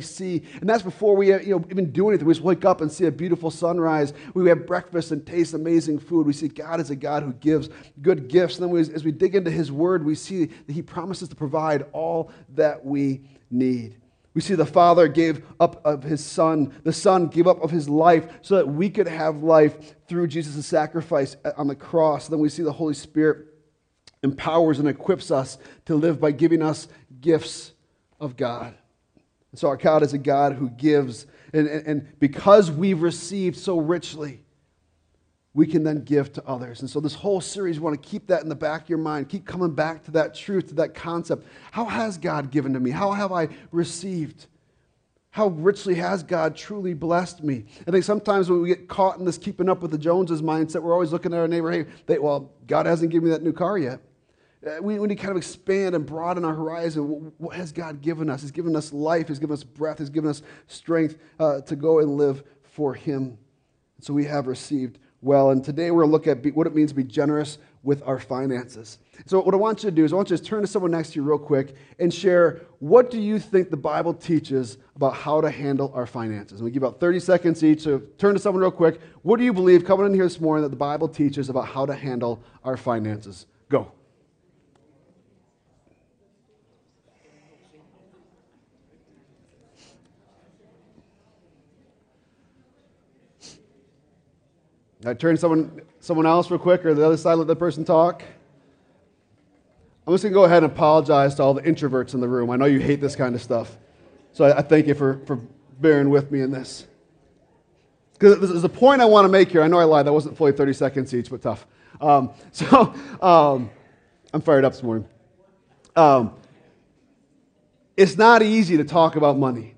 see. And that's before we uh, you know, even do anything. We just wake up and see a beautiful sunrise. We have breakfast and taste amazing food. We see God as a God who gives good gifts. And then we, as we dig into His Word, we see that He promises to provide all that we need. We see the Father gave up of His Son. The Son gave up of His life so that we could have life through Jesus' sacrifice on the cross. Then we see the Holy Spirit empowers and equips us to live by giving us gifts of God. And so our God is a God who gives. And, and, and, because we've received so richly, we can then give to others. And so this whole series, want to keep that in the back of your mind. Keep coming back to that truth, to that concept. How has God given to me? How have I received? How richly has God truly blessed me? I think sometimes when we get caught in this keeping up with the Joneses mindset, we're always looking at our neighbor, hey, they, well, God hasn't given me that new car yet. Uh, we, need to kind of expand and broaden our horizon. What has God given us? He's given us life, He's given us breath, He's given us strength uh, to go and live for Him. So we have received well. And today we're going to look at what it means to be generous with our finances. So what I want you to do is I want you to turn to someone next to you real quick and share what do you think the Bible teaches about how to handle our finances. And we give about 30 seconds each. So turn to someone real quick. What do you believe coming in here this morning that the Bible teaches about how to handle our finances? Go. I turn someone, someone else real quick, or the other side, let the person talk. I'm just to go ahead and apologize to all the introverts in the room. I know you hate this kind of stuff. So I, I thank you for, for bearing with me in this. Because there's a point I want to make here. I know I lied. That wasn't fully 30 seconds each, but tough. Um, so um, I'm fired up this morning. Um, it's not easy to talk about money.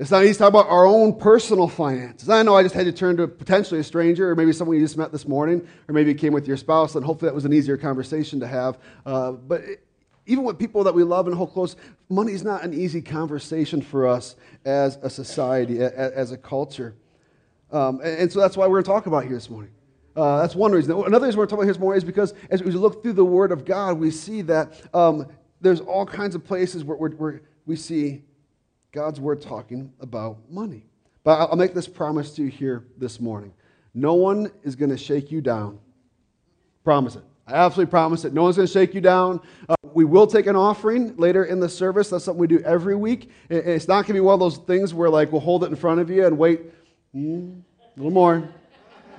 It's not easy to talk about our own personal finances. I know I just had to turn to potentially a stranger, or maybe someone you just met this morning, or maybe you came with your spouse, and hopefully that was an easier conversation to have. Uh, but it, even with people that we love and hold close, money is not an easy conversation for us as a society, as, as a culture. Um, and, and, so that's why we're going to talk about here this morning. Uh, that's one reason. Another reason we're talking about here this morning is because as we look through the Word of God, we see that um, there's all kinds of places where, where, where we see God's word talking about money. But I'll make this promise to you here this morning. No one is going to shake you down. Promise it. I absolutely promise it. No one's going to shake you down. Uh, we will take an offering later in the service. That's something we do every week. It's not going to be one of those things where, like, we'll hold it in front of you and wait mm, a little more.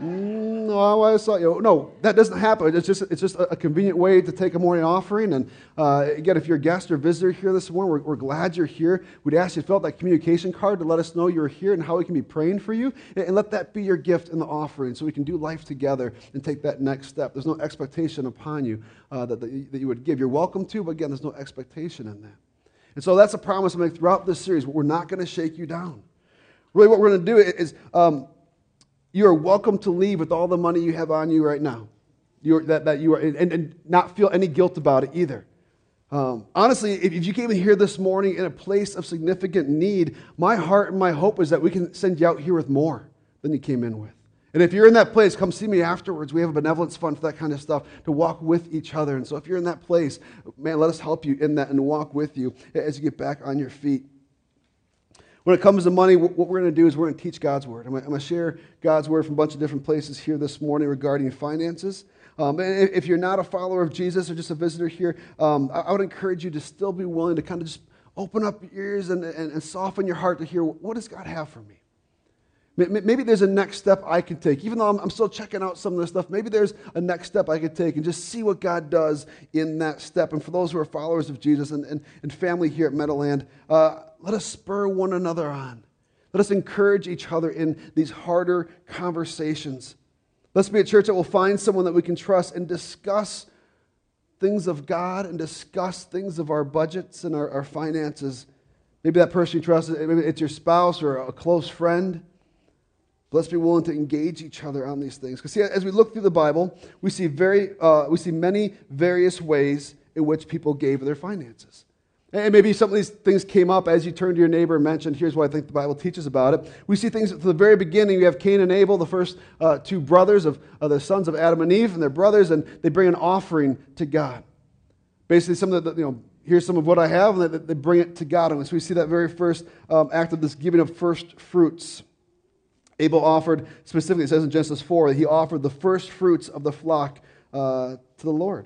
Mm, no, I saw you. No, that doesn't happen. It's just, it's just a convenient way to take a morning offering. And uh, again, if you're a guest or visitor here this morning, we're, we're, glad you're here. We'd ask you to fill out that communication card to let us know you're here and how we can be praying for you. And, and let that be your gift in the offering so we can do life together and take that next step. There's no expectation upon you uh, that, that, you, that you would give. You're welcome to, but again, there's no expectation in that. And so that's a promise I make throughout this series. We're not going to shake you down. Really, what we're going to do is um, you are welcome to leave with all the money you have on you right now. You're, that, that you are, and, and not feel any guilt about it either. Um, honestly, if, if you came in here this morning in a place of significant need, my heart and my hope is that we can send you out here with more than you came in with. And if you're in that place, come see me afterwards. We have a benevolence fund for that kind of stuff to walk with each other. And so if you're in that place, man, let us help you in that and walk with you as you get back on your feet. When it comes to money, what we're going to do is we're going to teach God's word. I'm going to share God's word from a bunch of different places here this morning regarding finances. Um, and if you're not a follower of Jesus or just a visitor here, um, I would encourage you to still be willing to kind of just open up your ears and, and, and soften your heart to hear what does God have for me? Maybe there's a next step I can take. Even though I'm, still checking out some of this stuff, maybe there's a next step I could take and just see what God does in that step. And for those who are followers of Jesus and, and, and family here at Meadowland, uh, let us spur one another on. Let us encourage each other in these harder conversations. Let's be a church that will find someone that we can trust and discuss things of God and discuss things of our budgets and our, our finances. Maybe that person you trust, maybe it's your spouse or a close friend. Let's be willing to engage each other on these things. Because see, as we look through the Bible, we see very, uh, we see many various ways in which people gave their finances. And maybe some of these things came up as you turned to your neighbor and mentioned, here's what I think the Bible teaches about it. We see things from the very beginning. You have Cain and Abel, the first uh, two brothers of uh, the sons of Adam and Eve, and their brothers, and they bring an offering to God. Basically, some of the, you know, here's some of what I have, and they, they bring it to God. And so we see that very first um, act of this giving of first fruits. Abel offered, specifically, it says in Genesis 4, that he offered the first fruits of the flock uh, to the Lord.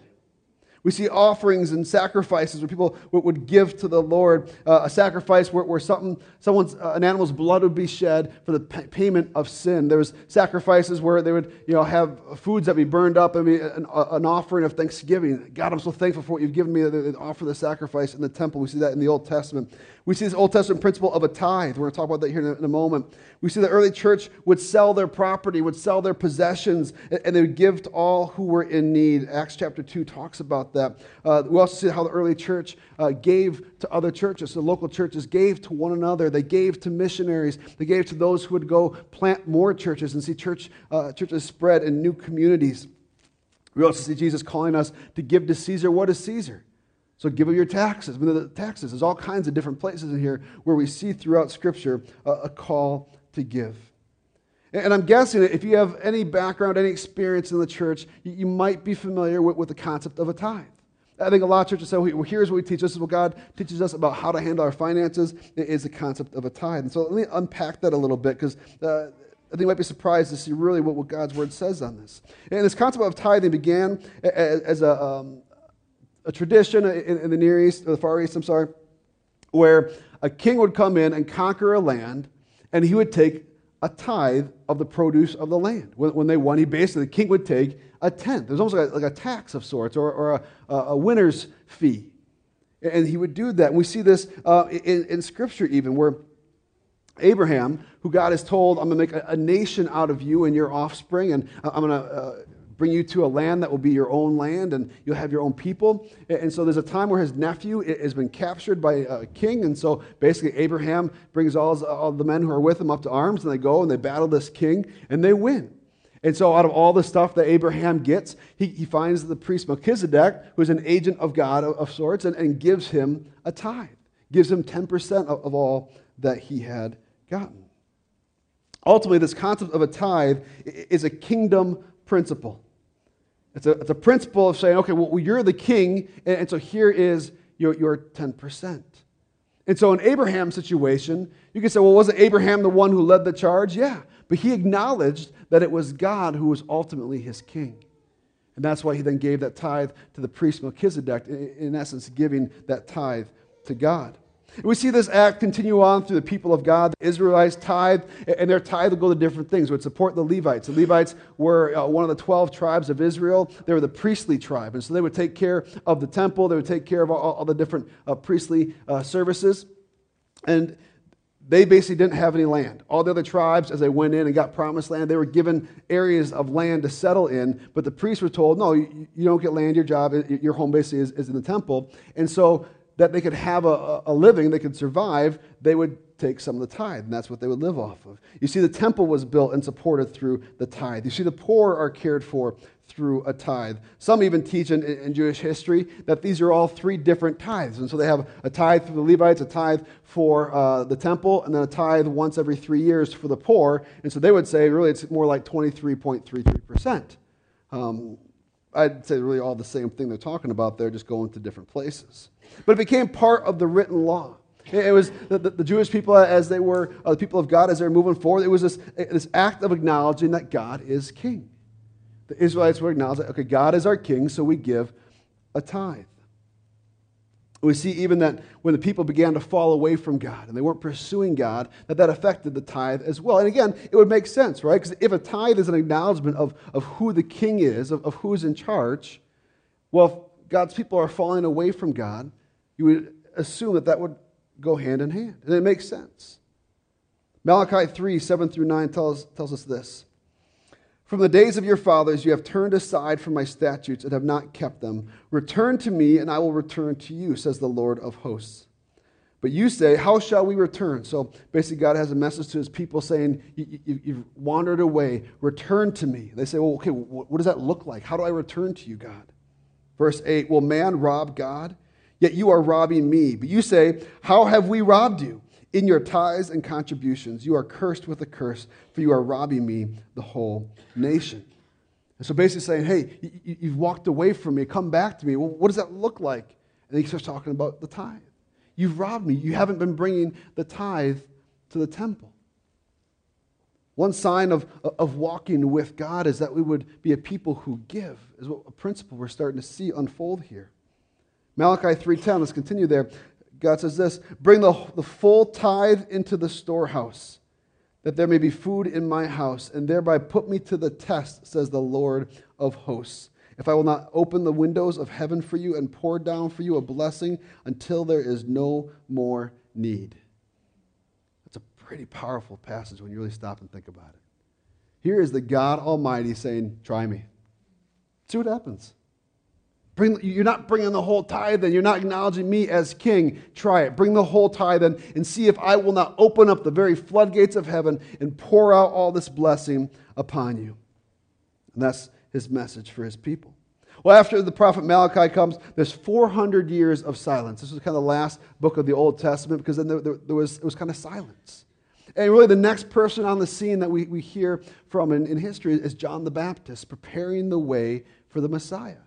We see offerings and sacrifices where people would give to the Lord uh, a sacrifice where, where something, someone's, uh, an animal's blood would be shed for the payment of sin. There was sacrifices where they would you know, have foods that be burned up and be an, an, offering of thanksgiving. God, I'm so thankful for what you've given me. They offer the sacrifice in the temple. We see that in the Old Testament. We see this Old Testament principle of a tithe. We're going to talk about that here in a, in a, moment. We see the early church would sell their property, would sell their possessions, and they would give to all who were in need. Acts chapter 2 talks about that. Uh, we also see how the early church uh, gave to other churches. The local churches gave to one another. They gave to missionaries. They gave to those who would go plant more churches and see church, uh, churches spread in new communities. We also see Jesus calling us to give to Caesar what is Caesar. So give of your taxes. I mean, the taxes. There's all kinds of different places in here where we see throughout Scripture a, a call to give. And I'm guessing if you have any background, any experience in the church, you, might be familiar with, with, the concept of a tithe. I think a lot of churches say, well, here's what we teach. This is what God teaches us about how to handle our finances, it is the concept of a tithe. And so let me unpack that a little bit because uh, I think you might be surprised to see really what, what God's word says on this. And this concept of tithing began as, as a, um, a tradition in, in the Near East, or the Far East, I'm sorry, where a king would come in and conquer a land, and he would take a tithe of the produce of the land. When, when they won, he basically, the king would take a tenth. It was almost like a, like a tax of sorts or, or a, a, winner's fee. And he would do that. And we see this uh, in, in Scripture even, where Abraham, who God has told, I'm going to make a, a, nation out of you and your offspring, and I'm going to uh, bring you to a land that will be your own land and you'll have your own people. And so there's a time where his nephew has been captured by a king. And so basically, Abraham brings all, all the men who are with him up to arms and they go and they battle this king and they win. And so, out of all the stuff that Abraham gets, he, he finds the priest Melchizedek, who's an agent of God of, of sorts, and, and, gives him a tithe, gives him 10% of, of all that he had gotten. Ultimately, this concept of a tithe is a kingdom principle. It's a, it's a principle of saying, okay, well, you're the king, and, and so here is your, your 10%. And so in Abraham's situation, you could say, well, wasn't Abraham the one who led the charge? Yeah, but he acknowledged that it was God who was ultimately his king. And that's why he then gave that tithe to the priest Melchizedek, in essence, giving that tithe to God. We see this act continue on through the people of God. The Israelites tithe, and their tithe would go to different things. It would support the Levites. The Levites were uh, one of the 12 tribes of Israel. They were the priestly tribe. And so they would take care of the temple, they would take care of all, all the different uh, priestly uh, services. And they basically didn't have any land. All the other tribes, as they went in and got promised land, they were given areas of land to settle in. But the priests were told, no, you, you don't get land. Your job, your home basically is, is in the temple. And so that they could have a, a living, they could survive, they would take some of the tithe, and that's what they would live off of. You see, the temple was built and supported through the tithe. You see, the poor are cared for through a tithe. Some even teach in, in, Jewish history that these are all three different tithes. And so they have a tithe for the Levites, a tithe for uh, the temple, and then a tithe once every three years for the poor. And so they would say, really, it's more like 23.33%. Um, I'd say really all the same thing they're talking about there, just going to different places. But it became part of the written law. It was the, the, Jewish people, as they were uh, the people of God, as they were moving forward, it was this, this act of acknowledging that God is king. The Israelites were acknowledging, that, okay, God is our king, so we give a tithe. We see even that when the people began to fall away from God and they weren't pursuing God, that that affected the tithe as well. And again, it would make sense, right? Because if a tithe is an acknowledgement of, of who the king is, of, of who's in charge, well, if God's people are falling away from God, you would assume that that would go hand in hand. And it makes sense. Malachi 3 7 through 9 tells, tells us this. From the days of your fathers, you have turned aside from my statutes and have not kept them. Return to me, and I will return to you, says the Lord of hosts. But you say, How shall we return? So basically, God has a message to his people saying, you, have wandered away. Return to me. They say, Well, okay, what does that look like? How do I return to you, God? Verse 8 Will man rob God? Yet you are robbing me. But you say, How have we robbed you? In your tithes and contributions, you are cursed with a curse, for you are robbing me, the whole nation. And so basically saying, hey, you, have walked away from me, come back to me. Well, what does that look like? And he starts talking about the tithe. You've robbed me. You haven't been bringing the tithe to the temple. One sign of, of walking with God is that we would be a people who give, is what a principle we're starting to see unfold here. Malachi 3.10, let's continue there. God says this, bring the, the full tithe into the storehouse, that there may be food in my house, and thereby put me to the test, says the Lord of hosts. If I will not open the windows of heaven for you and pour down for you a blessing until there is no more need That's a pretty powerful passage when you really stop and think about it. Here is the God Almighty saying, Try me. See what happens. Bring, you're not bringing the whole tithe and you're not acknowledging me as king. Try it. Bring the whole tithe in and see if I will not open up the very floodgates of heaven and pour out all this blessing upon you. And that's his message for his people. Well, after the prophet Malachi comes, there's 400 years of silence. This was kind of the last book of the Old Testament because then there, there, there was, it was kind of silence. And really, the next person on the scene that we, we hear from in, in history is John the Baptist, preparing the way for the Messiah.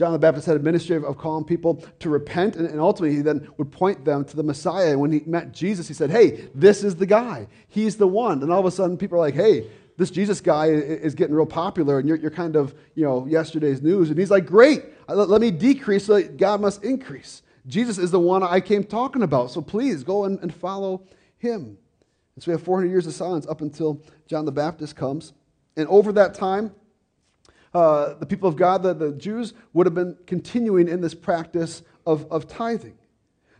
John the Baptist had a ministry of, calling people to repent, and, ultimately he then would point them to the Messiah. And when he met Jesus, he said, Hey, this is the guy. He's the one. And all of a sudden, people are like, Hey, this Jesus guy is getting real popular, and you're, you're kind of, you know, yesterday's news. And he's like, Great, uh, let, let me decrease so God must increase. Jesus is the one I came talking about. So please go and, and follow him. And so we have 400 years of silence up until John the Baptist comes. And over that time, uh, the people of God, the, the Jews, would have been continuing in this practice of, of tithing.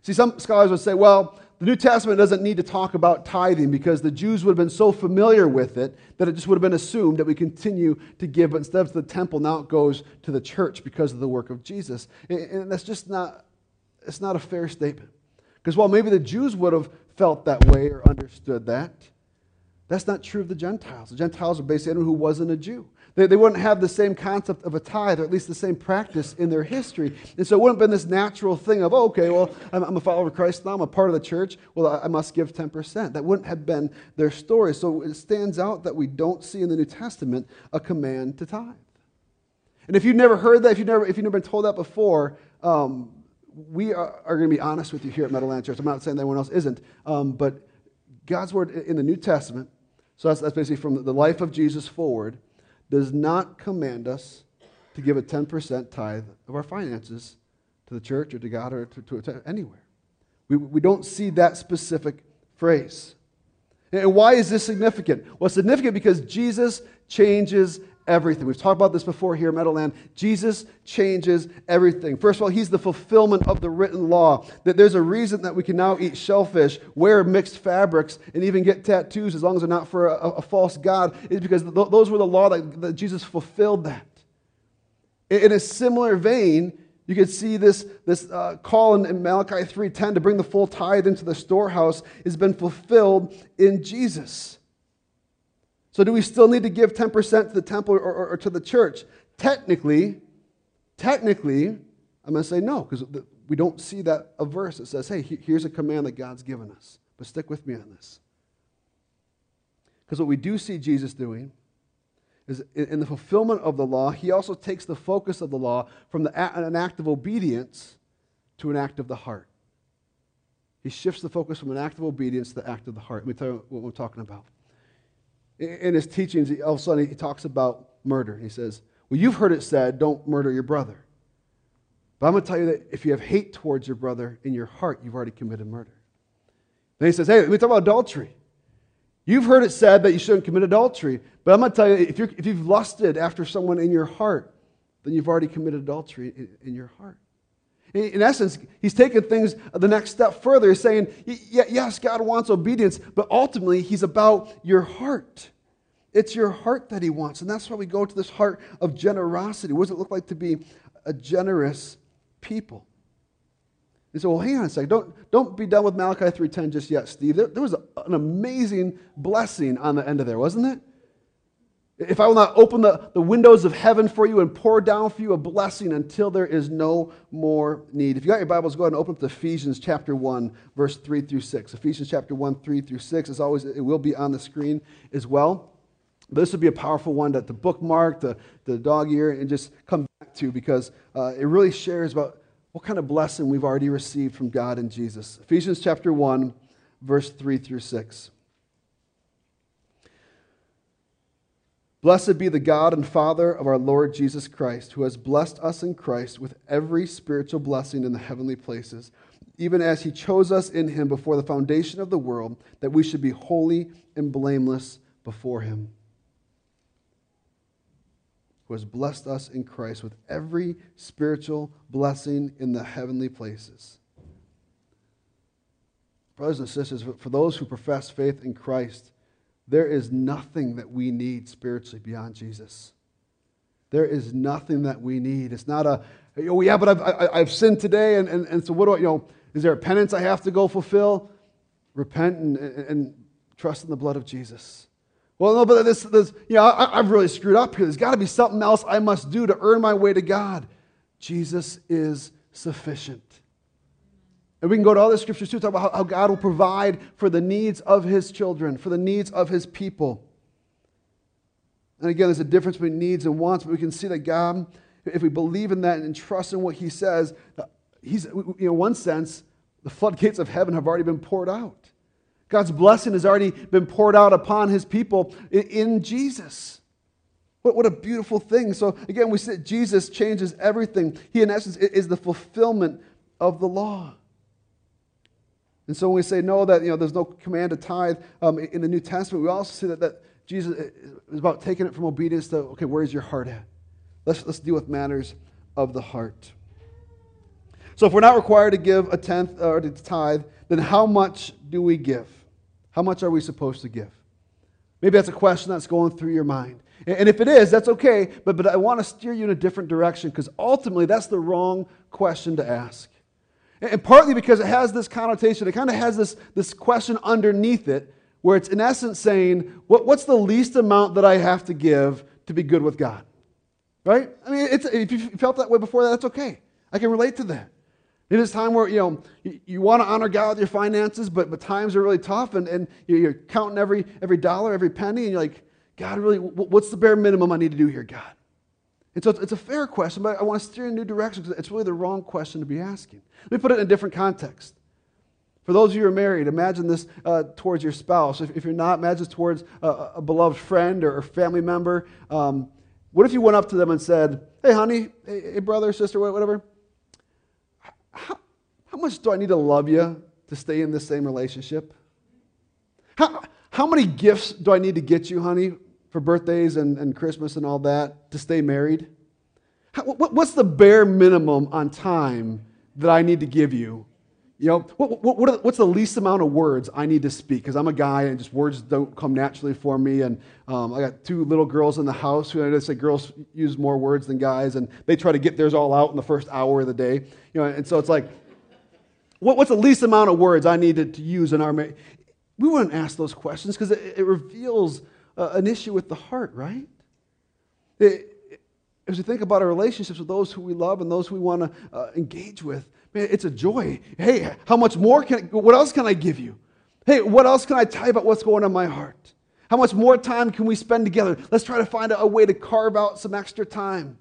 See, some scholars would say, well, the New Testament doesn't need to talk about tithing because the Jews would have been so familiar with it that it just would have been assumed that we continue to give, but instead of the temple, now it goes to the church because of the work of Jesus. And that's just not, it's not a fair statement. Because while maybe the Jews would have felt that way or understood that. That's not true of the Gentiles. The Gentiles are basically anyone who wasn't a Jew. They, they wouldn't have the same concept of a tithe, or at least the same practice in their history. And so it wouldn't have been this natural thing of, oh, okay, well, I'm, I'm, a follower of Christ now, I'm a part of the church, well, I, I must give 10%. That wouldn't have been their story. So it stands out that we don't see in the New Testament a command to tithe. And if you've never heard that, if you've never, if you've never been told that before, um, we are, are going to be honest with you here at Meadowland Church. I'm not saying that anyone else isn't, um, but God's word in the New Testament, so that's, that's basically from the life of Jesus forward, does not command us to give a 10% tithe of our finances to the church or to God or to, to, anywhere. We, we don't see that specific phrase. And why is this significant? Well, significant because Jesus changes everything. We've talked about this before here at Meadowland. Jesus changes everything. First of all, he's the fulfillment of the written law. That there's a reason that we can now eat shellfish, wear mixed fabrics, and even get tattoos as long as they're not for a, a false God, is because th- those were the law that, that Jesus fulfilled that. In, in a similar vein, you could see this, this uh, call in, in Malachi 3.10 to bring the full tithe into the storehouse has been fulfilled in Jesus. So, do we still need to give 10% to the temple or, or, or to the church? Technically, technically, I'm going to say no, because we don't see that a verse that says, hey, here's a command that God's given us. But stick with me on this. Because what we do see Jesus doing is in the fulfillment of the law, he also takes the focus of the law from the, an act of obedience to an act of the heart. He shifts the focus from an act of obedience to the act of the heart. Let me tell you what we're talking about in his teachings, all of a sudden he talks about murder. He says, Well, you've heard it said, don't murder your brother. But I'm going to tell you that if you have hate towards your brother in your heart, you've already committed murder. Then he says, Hey, let me talk about adultery. You've heard it said that you shouldn't commit adultery. But I'm going to tell you, if, you if you've lusted after someone in your heart, then you've already committed adultery in, in your heart. In essence, he's taking things the next step further. He's saying, yes, God wants obedience, but ultimately, he's about your heart. It's your heart that he wants. And that's why we go to this heart of generosity. What does it look like to be a generous people? He said, well, hang on a second. Don't, don't be done with Malachi 3.10 just yet, Steve. There, there was a, an amazing blessing on the end of there, wasn't it? If I will not open the, the windows of heaven for you and pour down for you a blessing until there is no more need. If you got your Bibles, go ahead and open up to Ephesians chapter 1, verse 3 through 6. Ephesians chapter 1, 3 through 6. As always, it will be on the screen as well. But this would be a powerful one that to bookmark, the, the dog ear, and just come back to because uh, it really shares about what kind of blessing we've already received from God and Jesus. Ephesians chapter 1, verse 3 through 6. Blessed be the God and Father of our Lord Jesus Christ, who has blessed us in Christ with every spiritual blessing in the heavenly places, even as he chose us in him before the foundation of the world, that we should be holy and blameless before him. Who has blessed us in Christ with every spiritual blessing in the heavenly places. Brothers and sisters, for those who profess faith in Christ, there is nothing that we need spiritually beyond Jesus. There is nothing that we need. It's not a, oh, yeah, but I've, I, have sinned today, and, and, and so what do I, you know, is there a penance I have to go fulfill? Repent and, and, and trust in the blood of Jesus. Well, no, but this, this you know, I, I've really screwed up here. There's got to be something else I must do to earn my way to God. Jesus is sufficient. And we can go to other scriptures too, talk about how, God will provide for the needs of his children, for the needs of his people. And again, there's a difference between needs and wants, but we can see that God, if we believe in that and trust in what he says, he's, in one sense, the floodgates of heaven have already been poured out. God's blessing has already been poured out upon his people in Jesus. What, what a beautiful thing. So, again, we see Jesus changes everything. He, in essence, is the fulfillment of the law. And so when we say no, that you know, there's no command to tithe um, in the New Testament, we also see that, that Jesus is about taking it from obedience to, okay, where's your heart at? Let's, let's deal with matters of the heart. So if we're not required to give a tenth or to tithe, then how much do we give? How much are we supposed to give? Maybe that's a question that's going through your mind. And if it is, that's okay, but, but I want to steer you in a different direction because ultimately that's the wrong question to ask. And partly because it has this connotation, it kind of has this, this question underneath it, where it's in essence saying, what, What's the least amount that I have to give to be good with God? Right? I mean, if you felt that way before, that's okay. I can relate to that. It is time where you know you, you want to honor God with your finances, but, but times are really tough, and, and you're counting every every dollar, every penny, and you're like, God, really, what's the bare minimum I need to do here, God? And so it's a fair question, but I want to steer in a new direction because it's really the wrong question to be asking. Let me put it in a different context. For those of you who are married, imagine this uh, towards your spouse. If, if, you're not, imagine this towards a, a beloved friend or, family member. Um, what if you went up to them and said, Hey, honey, hey, hey brother, sister, whatever, how, how much do I need to love you to stay in this same relationship? How, how many gifts do I need to get you, honey, for birthdays and, and Christmas and all that to stay married? How, what, what's the bare minimum on time that I need to give you? You know, what, what, what what's the least amount of words I need to speak? Because I'm a guy and just words don't come naturally for me. And um, I got two little girls in the house who I say girls use more words than guys, and they try to get theirs all out in the first hour of the day. You know, and so it's like, what, what's the least amount of words I needed to use in our marriage? We wouldn't ask those questions because it, it reveals uh, an issue with the heart, right? It, as we think about our relationships with those who we love and those who we want to uh, engage with, man, it's a joy. Hey, how much more can I, what else can I give you? Hey, what else can I tell you about what's going on in my heart? How much more time can we spend together? Let's try to find a, a way to carve out some extra time.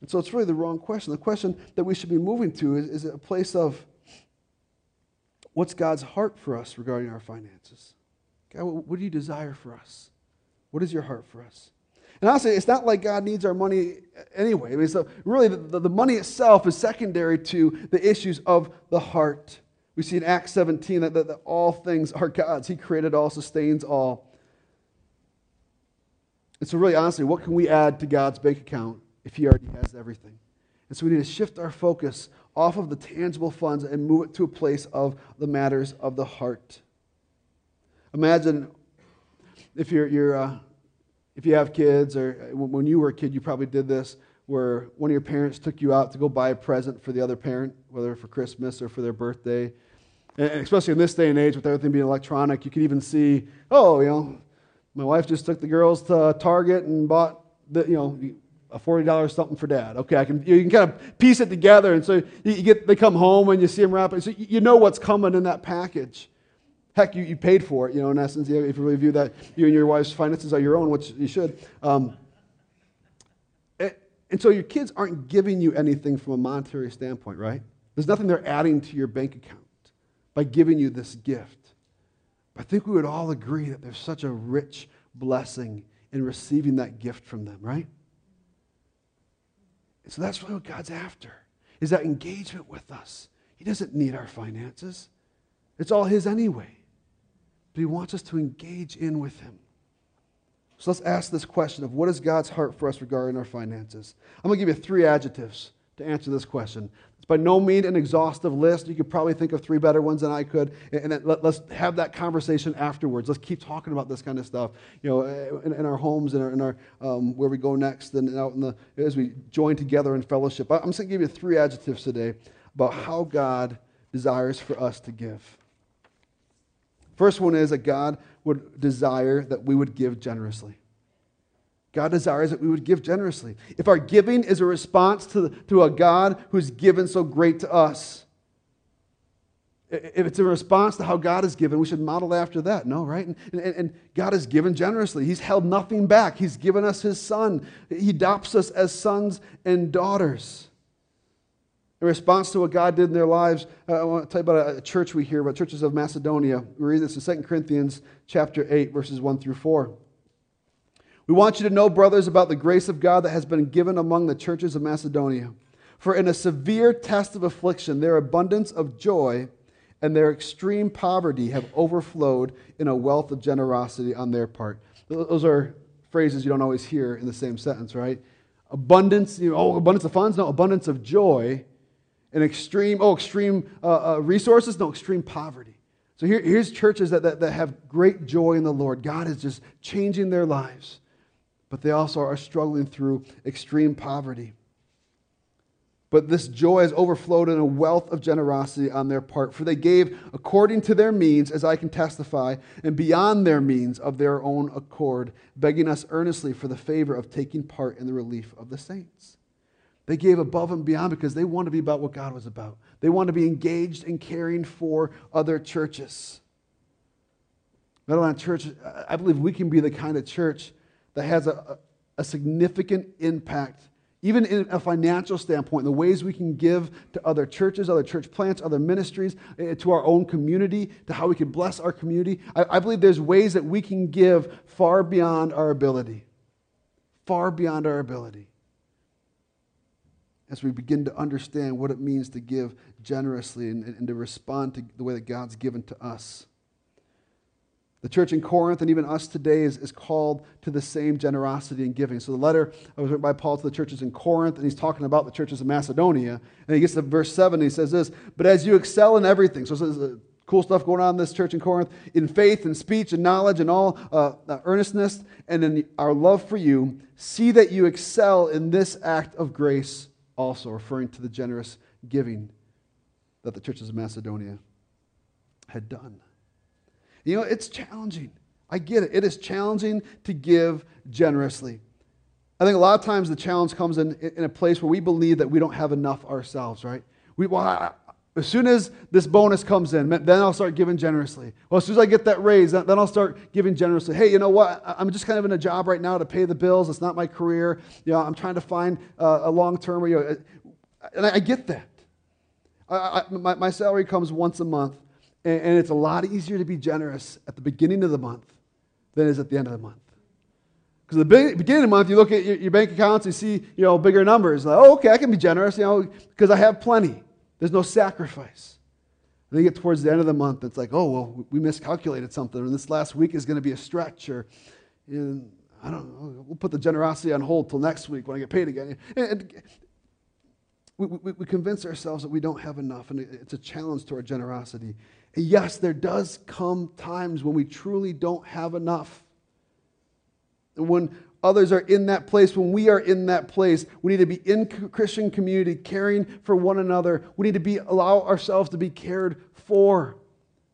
And so it's really the wrong question. The question that we should be moving to is, is a place of what's God's heart for us regarding our finances? God, what do you desire for us? What is your heart for us? And honestly, it's not like God needs our money anyway. I mean, so really, the, the money itself is secondary to the issues of the heart. We see in Acts 17 that, that, that all things are God's. He created all, sustains all. And so, really, honestly, what can we add to God's bank account if He already has everything? And so, we need to shift our focus off of the tangible funds and move it to a place of the matters of the heart. Imagine if you're, you're uh, if you have kids, or uh, when you were a kid, you probably did this, where one of your parents took you out to go buy a present for the other parent, whether for Christmas or for their birthday. And especially in this day and age, with everything being electronic, you can even see, oh, you know, my wife just took the girls to Target and bought the, you know, a forty dollars something for dad. Okay, I can you can kind of piece it together, and so you get they come home and you see them wrapping. so you know what's coming in that package. Heck, you, you paid for it, you know, in essence, if you really view that you and your wife's finances are your own, which you should. Um, it, And so your kids aren't giving you anything from a monetary standpoint, right? There's nothing they're adding to your bank account by giving you this gift. But I think we would all agree that there's such a rich blessing in receiving that gift from them, right? So that's really what God's after, is that engagement with us. He doesn't need our finances. It's all his anyway. But he wants us to engage in with him. So let's ask this question of what is God's heart for us regarding our finances? I'm going to give you three adjectives to answer this question. It's by no means an exhaustive list. You could probably think of three better ones than I could. And let, us have that conversation afterwards. Let's keep talking about this kind of stuff, you know, in, in our homes and in our, in our um, where we go next and out in the, as we join together in fellowship. I'm just going to give you three adjectives today about how God desires for us to give. First one is that God would desire that we would give generously. God desires that we would give generously. If our giving is a response to, to a God who's given so great to us, if it's a response to how God has given, we should model after that. No, right? And, and, and, God has given generously. He's held nothing back. He's given us His Son. He adopts us as sons and daughters. In response to what God did in their lives, uh, I want to tell you about a, church we hear about, churches of Macedonia. We read this in 2 Corinthians chapter 8, verses 1 through 4. We want you to know, brothers, about the grace of God that has been given among the churches of Macedonia. For in a severe test of affliction, their abundance of joy and their extreme poverty have overflowed in a wealth of generosity on their part. Those are phrases you don't always hear in the same sentence, right? Abundance, you know, oh, abundance of funds? No, abundance of joy and extreme, oh, extreme uh, uh, resources? No, extreme poverty. So here, here's churches that, that, that have great joy in the Lord. God is just changing their lives but they also are struggling through extreme poverty. But this joy has overflowed in a wealth of generosity on their part, for they gave according to their means, as I can testify, and beyond their means of their own accord, begging us earnestly for the favor of taking part in the relief of the saints. They gave above and beyond because they wanted to be about what God was about. They wanted to be engaged in caring for other churches. Meadowland Church, I believe we can be the kind of church that has a, a significant impact, even in a financial standpoint, the ways we can give to other churches, other church plants, other ministries, eh, to our own community, to how we can bless our community. I, I believe there's ways that we can give far beyond our ability. Far beyond our ability as we begin to understand what it means to give generously and, and, to respond to the way that God's given to us. The church in Corinth and even us today is, is called to the same generosity and giving. So the letter was written by Paul to the churches in Corinth, and he's talking about the churches of Macedonia. And he gets to verse 7, and he says this But as you excel in everything, so there's uh, cool stuff going on in this church in Corinth, in faith and speech and knowledge and all uh, uh, earnestness, and in our love for you, see that you excel in this act of grace also, referring to the generous giving that the churches of Macedonia had done. You know, it's challenging. I get it. It is challenging to give generously. I think a lot of times the challenge comes in, in a place where we believe that we don't have enough ourselves, right? We, well, I, as soon as this bonus comes in, then I'll start giving generously. Well, as soon as I get that raise, then I'll start giving generously. Hey, you know what? I'm just kind of in a job right now to pay the bills. It's not my career. You know, I'm trying to find uh, a long term. You know, and I, get that. I, I, my, my salary comes once a month. And, and it's a lot easier to be generous at the beginning of the month than it is at the end of the month. Because at the beginning of the month, you look at your, your bank accounts, you see you know, bigger numbers. Like, oh, okay, I can be generous, you know, because I have plenty. There's no sacrifice. And then you get towards the end of the month, it's like, oh, well, we miscalculated something, and this last week is going to be a stretch, or I don't know, we'll put the generosity on hold till next week when I get paid again. And we, we, we convince ourselves that we don't have enough, and it's a challenge to our generosity. And yes, there does come times when we truly don't have enough. And when others are in that place, when we are in that place, we need to be in Christian community, caring for one another. We need to be allow ourselves to be cared for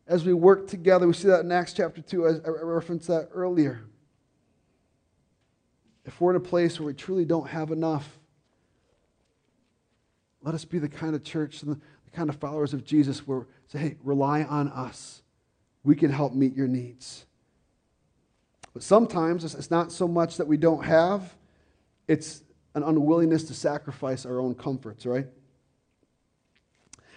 as we work together. We see that in Acts chapter 2. I, I referenced that earlier. If we're in a place where we truly don't have enough, let us be the kind of church and the kind of followers of Jesus where say, hey, rely on us. We can help meet your needs. But sometimes it's not so much that we don't have, it's an unwillingness to sacrifice our own comforts, right?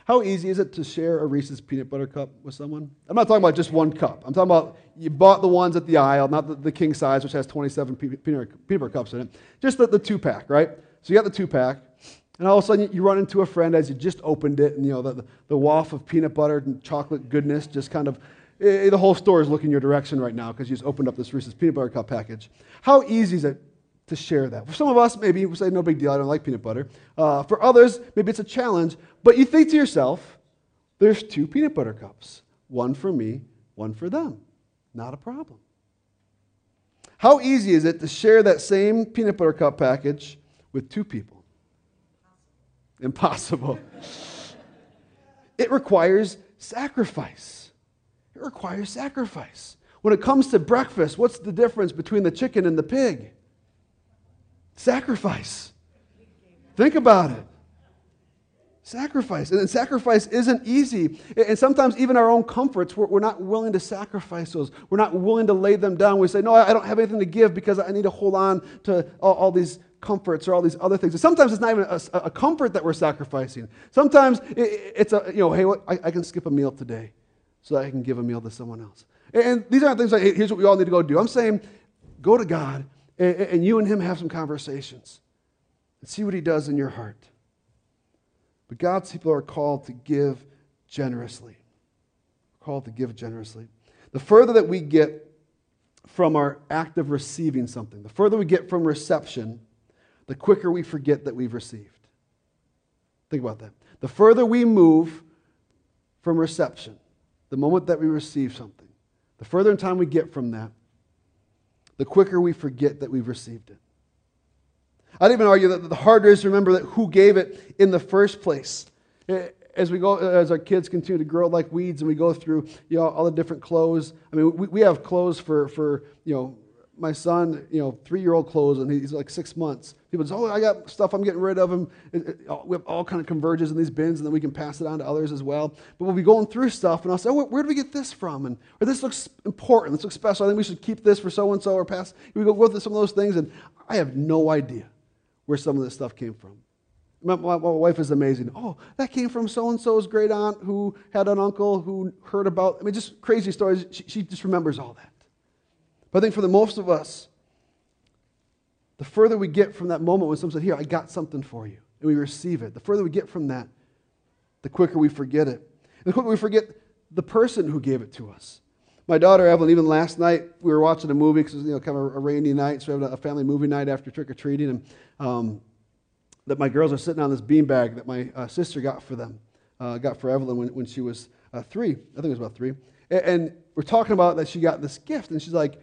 How easy is it to share a Reese's peanut butter cup with someone? I'm not talking about just one cup. I'm talking about you bought the ones at the aisle, not the, the king size, which has 27 peanut, butter cups in it. Just the, the two pack, right? So you got the two pack, and all of a sudden you run into a friend as you just opened it, and you know the, the, the waft of peanut butter and chocolate goodness just kind of eh, the whole store is looking your direction right now because you just opened up this Reese's peanut butter cup package. How easy is it to share that. For some of us, maybe we say, no big deal, I don't like peanut butter. Uh, for others, maybe it's a challenge, but you think to yourself, there's two peanut butter cups one for me, one for them. Not a problem. How easy is it to share that same peanut butter cup package with two people? Impossible. it requires sacrifice. It requires sacrifice. When it comes to breakfast, what's the difference between the chicken and the pig? Sacrifice. Think about it. Sacrifice. And sacrifice isn't easy. And sometimes even our own comforts, we're, not willing to sacrifice those. We're not willing to lay them down. We say, no, I don't have anything to give because I need to hold on to all, these comforts or all these other things. And sometimes it's not even a, comfort that we're sacrificing. Sometimes it's a, you know, hey, I, can skip a meal today so that I can give a meal to someone else. And these aren't things like, hey, here's what we all need to go do. I'm saying, go to God and, and you and him have some conversations and see what he does in your heart. But God's people are called to give generously. Called to give generously. The further that we get from our act of receiving something, the further we get from reception, the quicker we forget that we've received. Think about that. The further we move from reception, the moment that we receive something, the further in time we get from that, the quicker we forget that we've received it. I'd even argue that the harder it is to remember that who gave it in the first place. Eh, as we go, as our kids continue to grow like weeds, and we go through, you know, all the different clothes. I mean, we, we have clothes for, for, you know, my son, you know, three-year-old clothes, and he's like six months. People say, "Oh, I got stuff I'm getting rid of." Him. Uh, we have all kind of converges in these bins, and then we can pass it on to others as well. But we'll be going through stuff, and I'll say, oh, "Where, do we get this from?" And or this looks important. This looks special. I think we should keep this for so and so, or pass. We go go through some of those things, and I have no idea where some of this stuff came from. My, my, my wife is amazing. Oh, that came from so and so's great aunt who had an uncle who heard about. I mean, just crazy stories. She, she just remembers all that. But I think for the most of us, the further we get from that moment when someone said, Here, I got something for you, and we receive it, the further we get from that, the quicker we forget it. The quicker we forget the person who gave it to us. My daughter Evelyn, even last night, we were watching a movie because it was you know, kind of a rainy night, so we had a family movie night after trick or treating, and um, that my girls are sitting on this beanbag that my uh, sister got for them, uh, got for Evelyn when, when she was uh, three. I think it was about three. And, and we're talking about that she got this gift, and she's like,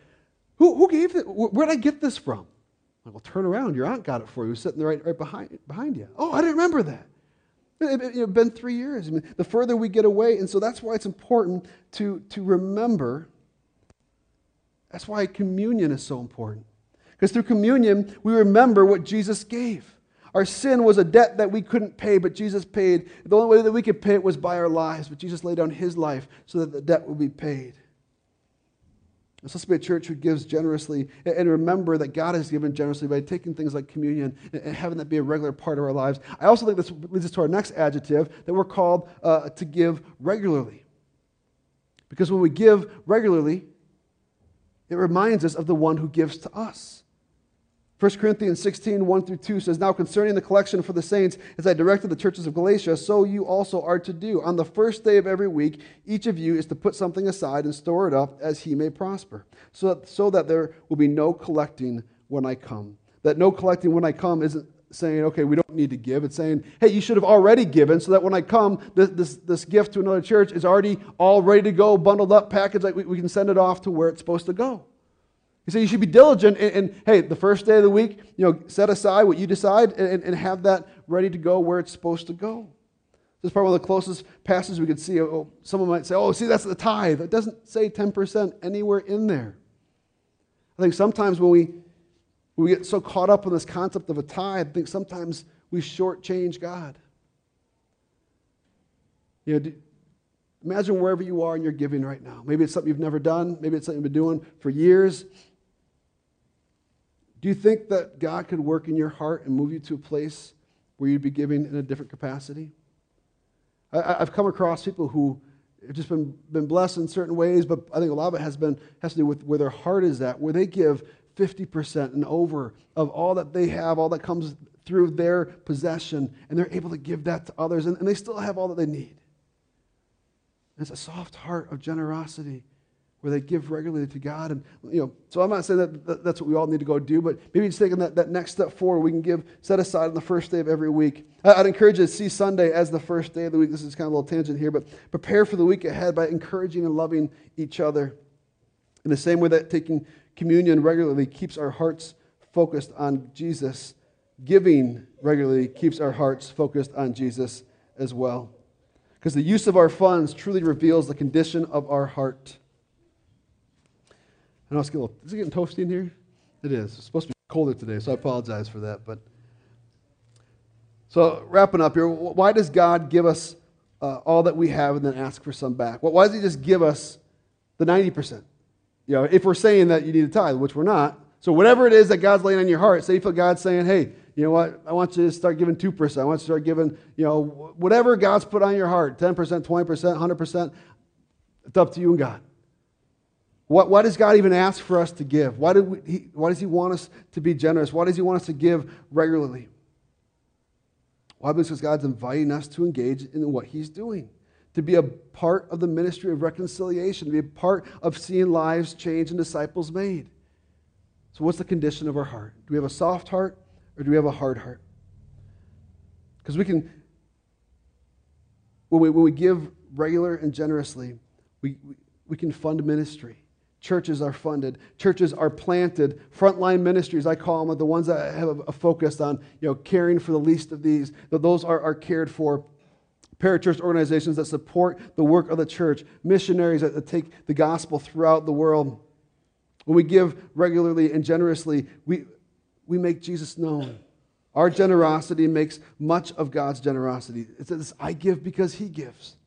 who, who gave it? Where did I get this from? I'm like, well, turn around. Your aunt got it for you. Sitting right, right behind, behind you. Oh, I didn't remember that. It, it, it, been three years. I mean, the further we get away, and so that's why it's important to, to remember. That's why communion is so important. Because through communion, we remember what Jesus gave. Our sin was a debt that we couldn't pay, but Jesus paid. The only way that we could pay it was by our lives, but Jesus laid down his life so that the debt would be paid. It's supposed to be a church who gives generously and remember that God has given generously by taking things like communion and having that be a regular part of our lives. I also think this leads us to our next adjective that we're called uh, to give regularly. Because when we give regularly, it reminds us of the one who gives to us. 1 Corinthians 16, 1 through 2 says, Now concerning the collection for the saints, as I directed the churches of Galatia, so you also are to do. On the first day of every week, each of you is to put something aside and store it up as he may prosper, so that, so that there will be no collecting when I come. That no collecting when I come isn't saying, okay, we don't need to give. It's saying, hey, you should have already given so that when I come, this, this, this gift to another church is already all ready to go, bundled up, packaged, like we, we can send it off to where it's supposed to go. He said you should be diligent and, and, hey, the first day of the week, you know, set aside what you decide and, and have that ready to go where it's supposed to go. This is probably the closest passages we could see. Oh, oh, someone might say, oh, see, that's the tithe. It doesn't say 10% anywhere in there. I think sometimes when we, when we get so caught up in this concept of a tithe, I think sometimes we shortchange God. You know, imagine wherever you are in your giving right now. Maybe it's something you've never done. Maybe it's something you've been doing for years Do you think that God could work in your heart and move you to a place where you'd be giving in a different capacity? I, have come across people who have just been, been blessed in certain ways, but I think a lot of it has, been, has to do with where their heart is at, where they give 50% and over of all that they have, all that comes through their possession, and they're able to give that to others, and, and they still have all that they need. And it's a soft heart of generosity where they give regularly to God. And, you know, so I'm not saying that that's what we all need to go do, but maybe just taking that, that next step forward, we can give, set aside on the first day of every week. I'd encourage you to see Sunday as the first day of the week. This is kind of a little tangent here, but prepare for the week ahead by encouraging and loving each other. In the same way that taking communion regularly keeps our hearts focused on Jesus, giving regularly keeps our hearts focused on Jesus as well. Because the use of our funds truly reveals the condition of our heart. I know it's getting, is it getting toasty in here? It is. It's supposed to be colder today, so I apologize for that. But so wrapping up here, why does God give us uh, all that we have and then ask for some back? Well, why does He just give us the ninety percent? You know, if we're saying that you need a tithe, which we're not. So whatever it is that God's laying on your heart, say you feel God's saying, hey, you know what? I want you to start giving 2%. I want you to start giving, you know, whatever God's put on your heart 10%, 20%, 100%. It's up to you and God. What, why does God even ask for us to give? Why, we, why does He want us to be generous? Why does He want us to give regularly? Why? Because God's inviting us to engage in what He's doing, to be a part of the ministry of reconciliation, to be a part of seeing lives change and disciples made. So, what's the condition of our heart? Do we have a soft heart or do we have a hard heart? Because we can, when we, when we give regular and generously, we, we, we can fund ministry. Churches are funded. Churches are planted. Frontline ministries, I call them, the ones that have a focus on you know, caring for the least of these. Those are, are cared for. Parachurch organizations that support the work of the church. Missionaries that, that take the gospel throughout the world. When we give regularly and generously, we, we make Jesus known. Our generosity makes much of God's generosity. It says, I give because He gives.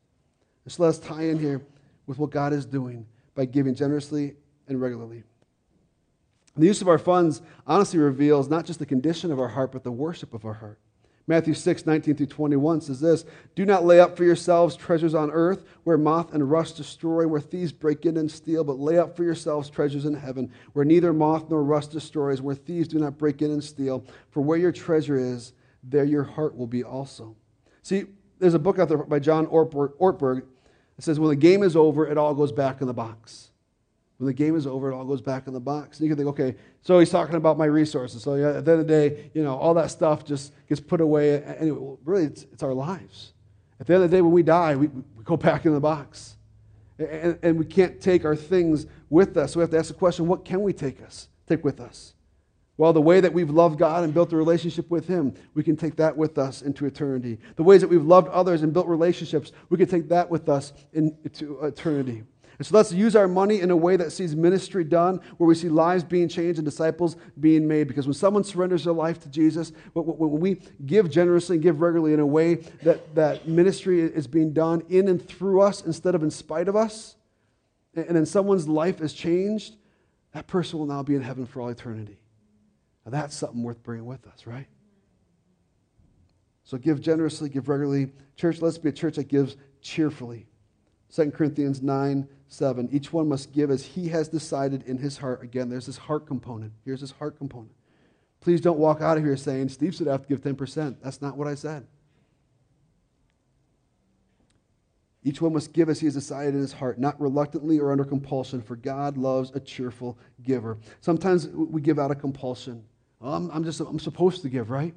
So let's tie in here with what God is doing by giving generously and regularly. The use of our funds honestly reveals not just the condition of our heart, but the worship of our heart. Matthew 6, 19 through 21 says this Do not lay up for yourselves treasures on earth where moth and rust destroy, where thieves break in and steal, but lay up for yourselves treasures in heaven where neither moth nor rust destroys, where thieves do not break in and steal. For where your treasure is, there your heart will be also. See, there's a book out there by John Ortberg it says, when the game is over, it all goes back in the box. When the game is over, it all goes back in the box. And you can think, okay, so he's talking about my resources. So yeah, at the end of the day, you know, all that stuff just gets put away. Anyway, well, really, it's, it's our lives. At the end of the day, when we die, we, we go back in the box. And, and we can't take our things with us. So we have to ask the question, what can we take us, take with us? Well, the way that we've loved God and built a relationship with Him, we can take that with us into eternity. The ways that we've loved others and built relationships, we can take that with us into eternity. And so let's use our money in a way that sees ministry done, where we see lives being changed and disciples being made. Because when someone surrenders their life to Jesus, when we give generously and give regularly in a way that, that ministry is being done in and through us instead of in spite of us, and then someone's life is changed, that person will now be in heaven for all eternity. Now that's something worth bringing with us, right? So give generously, give regularly. Church, let's be a church that gives cheerfully. 2 Corinthians 9, 7. Each one must give as he has decided in his heart. Again, there's this heart component. Here's this heart component. Please don't walk out of here saying, Steve said I have to give 10%. That's not what I said. Each one must give as he has decided in his heart, not reluctantly or under compulsion, for God loves a cheerful giver. Sometimes we give out of compulsion. I'm, I'm just I'm supposed to give, right?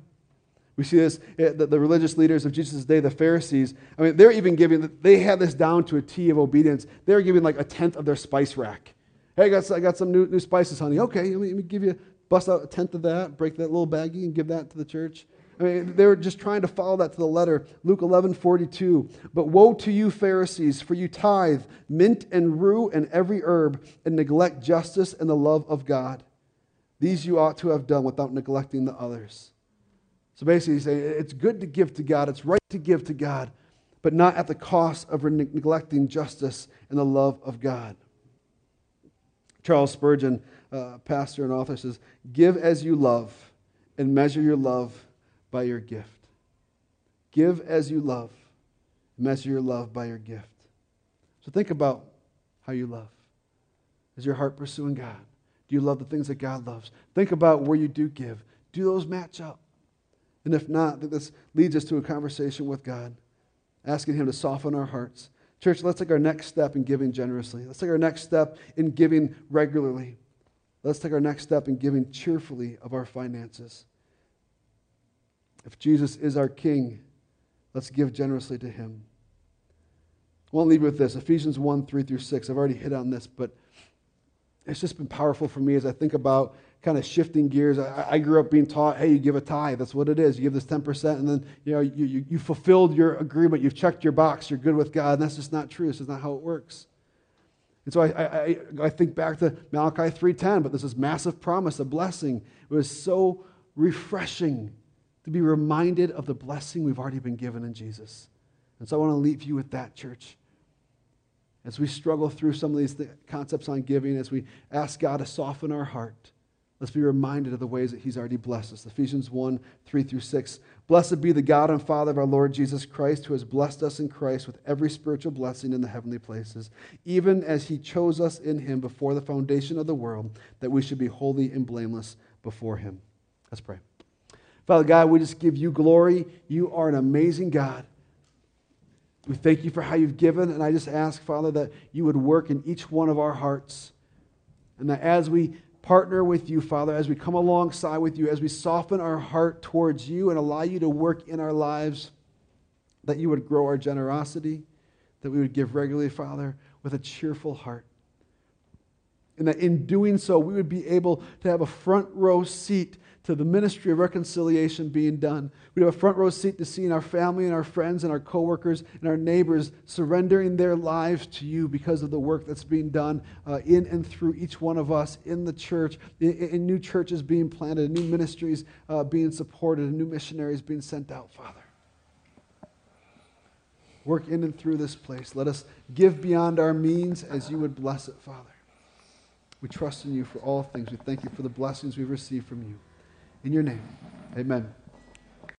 We see this, eh, the, the religious leaders of Jesus' day, the Pharisees. I mean, they're even giving, they had this down to a T of obedience. They're giving like a tenth of their spice rack. Hey, I got, I got some new, new spices, honey. Okay, let me, let me give you, bust out a tenth of that, break that little baggie and give that to the church. I mean, they were just trying to follow that to the letter. Luke 11, 42. But woe to you, Pharisees, for you tithe mint and rue and every herb and neglect justice and the love of God. These you ought to have done without neglecting the others. So basically, he's saying it's good to give to God, it's right to give to God, but not at the cost of neglecting justice and the love of God. Charles Spurgeon, uh, pastor and author, says, Give as you love and measure your love by your gift. Give as you love, measure your love by your gift. So think about how you love. Is your heart pursuing God? Do you love the things that God loves? Think about where you do give. Do those match up? And if not, this leads us to a conversation with God, asking Him to soften our hearts. Church, let's take our next step in giving generously. Let's take our next step in giving regularly. Let's take our next step in giving cheerfully of our finances. If Jesus is our King, let's give generously to Him. I want to leave you with this Ephesians 1 3 through 6. I've already hit on this, but it's just been powerful for me as I think about kind of shifting gears. I, I, grew up being taught, hey, you give a tithe. That's what it is. You give this 10%, and then you know you, you, you fulfilled your agreement. You've checked your box. You're good with God. And that's just not true. This is not how it works. And so I, I, I think back to Malachi 3.10, but this massive promise, a blessing. It was so refreshing to be reminded of the blessing we've already been given in Jesus. And so I want to leave you with that, church as we struggle through some of these concepts on giving, as we ask God to soften our heart, let's be reminded of the ways that He's already blessed us. Ephesians 1 3 through 6. Blessed be the God and Father of our Lord Jesus Christ, who has blessed us in Christ with every spiritual blessing in the heavenly places, even as He chose us in Him before the foundation of the world, that we should be holy and blameless before Him. Let's pray. Father God, we just give you glory. You are an amazing God. We thank you for how you've given, and I just ask, Father, that you would work in each one of our hearts. And that as we partner with you, Father, as we come alongside with you, as we soften our heart towards you and allow you to work in our lives, that you would grow our generosity, that we would give regularly, Father, with a cheerful heart. And that in doing so, we would be able to have a front row seat to the ministry of reconciliation being done. We'd have a front row seat to seeing our family and our friends and our coworkers and our neighbors surrendering their lives to you because of the work that's being done uh, in and through each one of us in the church, in, in new churches being planted, new ministries uh, being supported, and new missionaries being sent out, Father. Work in and through this place. Let us give beyond our means as you would bless it, Father. We trust in you for all things. We thank you for the blessings we've received from you. In your name, amen.